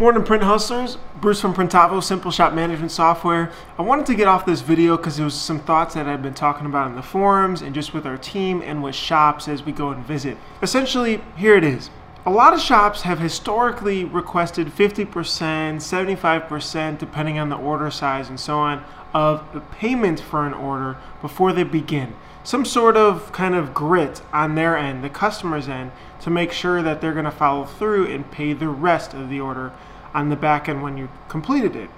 Morning print hustlers, Bruce from Printavo, Simple Shop Management Software. I wanted to get off this video because there was some thoughts that I've been talking about in the forums and just with our team and with shops as we go and visit. Essentially, here it is. A lot of shops have historically requested 50%, 75%, depending on the order size and so on, of the payment for an order before they begin. Some sort of kind of grit on their end, the customer's end, to make sure that they're going to follow through and pay the rest of the order on the back end when you completed it.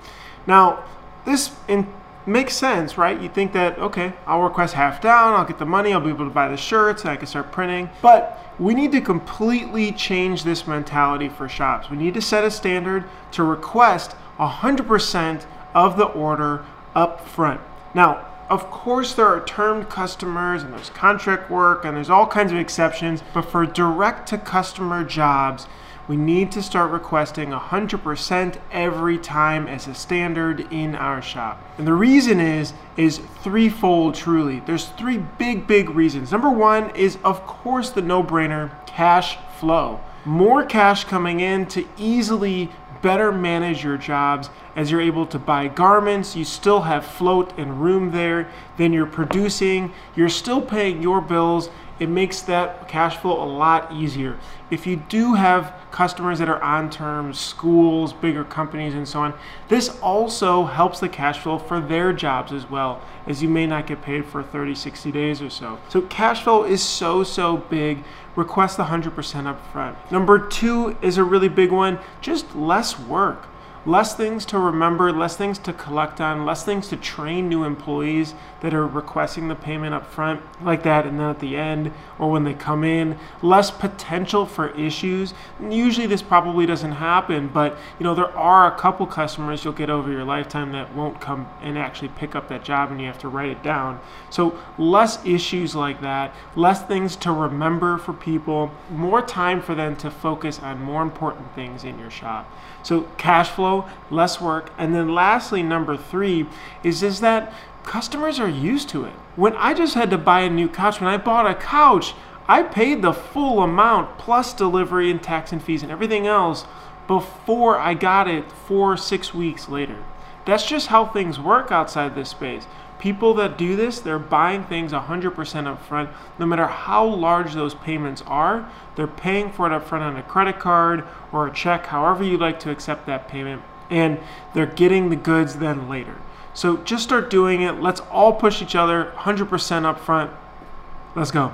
Now, this in, makes sense, right? You think that, okay, I'll request half down, I'll get the money, I'll be able to buy the shirts, and I can start printing. But we need to completely change this mentality for shops. We need to set a standard to request 100% of the order up front. Now, of course, there are termed customers and there's contract work and there's all kinds of exceptions, but for direct to customer jobs, we need to start requesting 100% every time as a standard in our shop. And the reason is is threefold truly. There's three big big reasons. Number 1 is of course the no-brainer cash flow. More cash coming in to easily better manage your jobs as you're able to buy garments. You still have float and room there. Then you're producing. You're still paying your bills. It makes that cash flow a lot easier. If you do have customers that are on terms, schools, bigger companies, and so on, this also helps the cash flow for their jobs as well, as you may not get paid for 30, 60 days or so. So cash flow is so, so big. Request 100% up front. Number two is a really big one, just less work less things to remember, less things to collect on, less things to train new employees that are requesting the payment up front like that and then at the end or when they come in, less potential for issues. usually this probably doesn't happen, but you know there are a couple customers you'll get over your lifetime that won't come and actually pick up that job and you have to write it down. So less issues like that, less things to remember for people, more time for them to focus on more important things in your shop. So cash flow flow, less work. And then lastly, number three is, is that customers are used to it. When I just had to buy a new couch, when I bought a couch, I paid the full amount plus delivery and tax and fees and everything else before I got it four, six weeks later. That's just how things work outside this space. People that do this, they're buying things 100% up front, no matter how large those payments are. They're paying for it up front on a credit card or a check, however you like to accept that payment, and they're getting the goods then later. So just start doing it. Let's all push each other 100% up front. Let's go.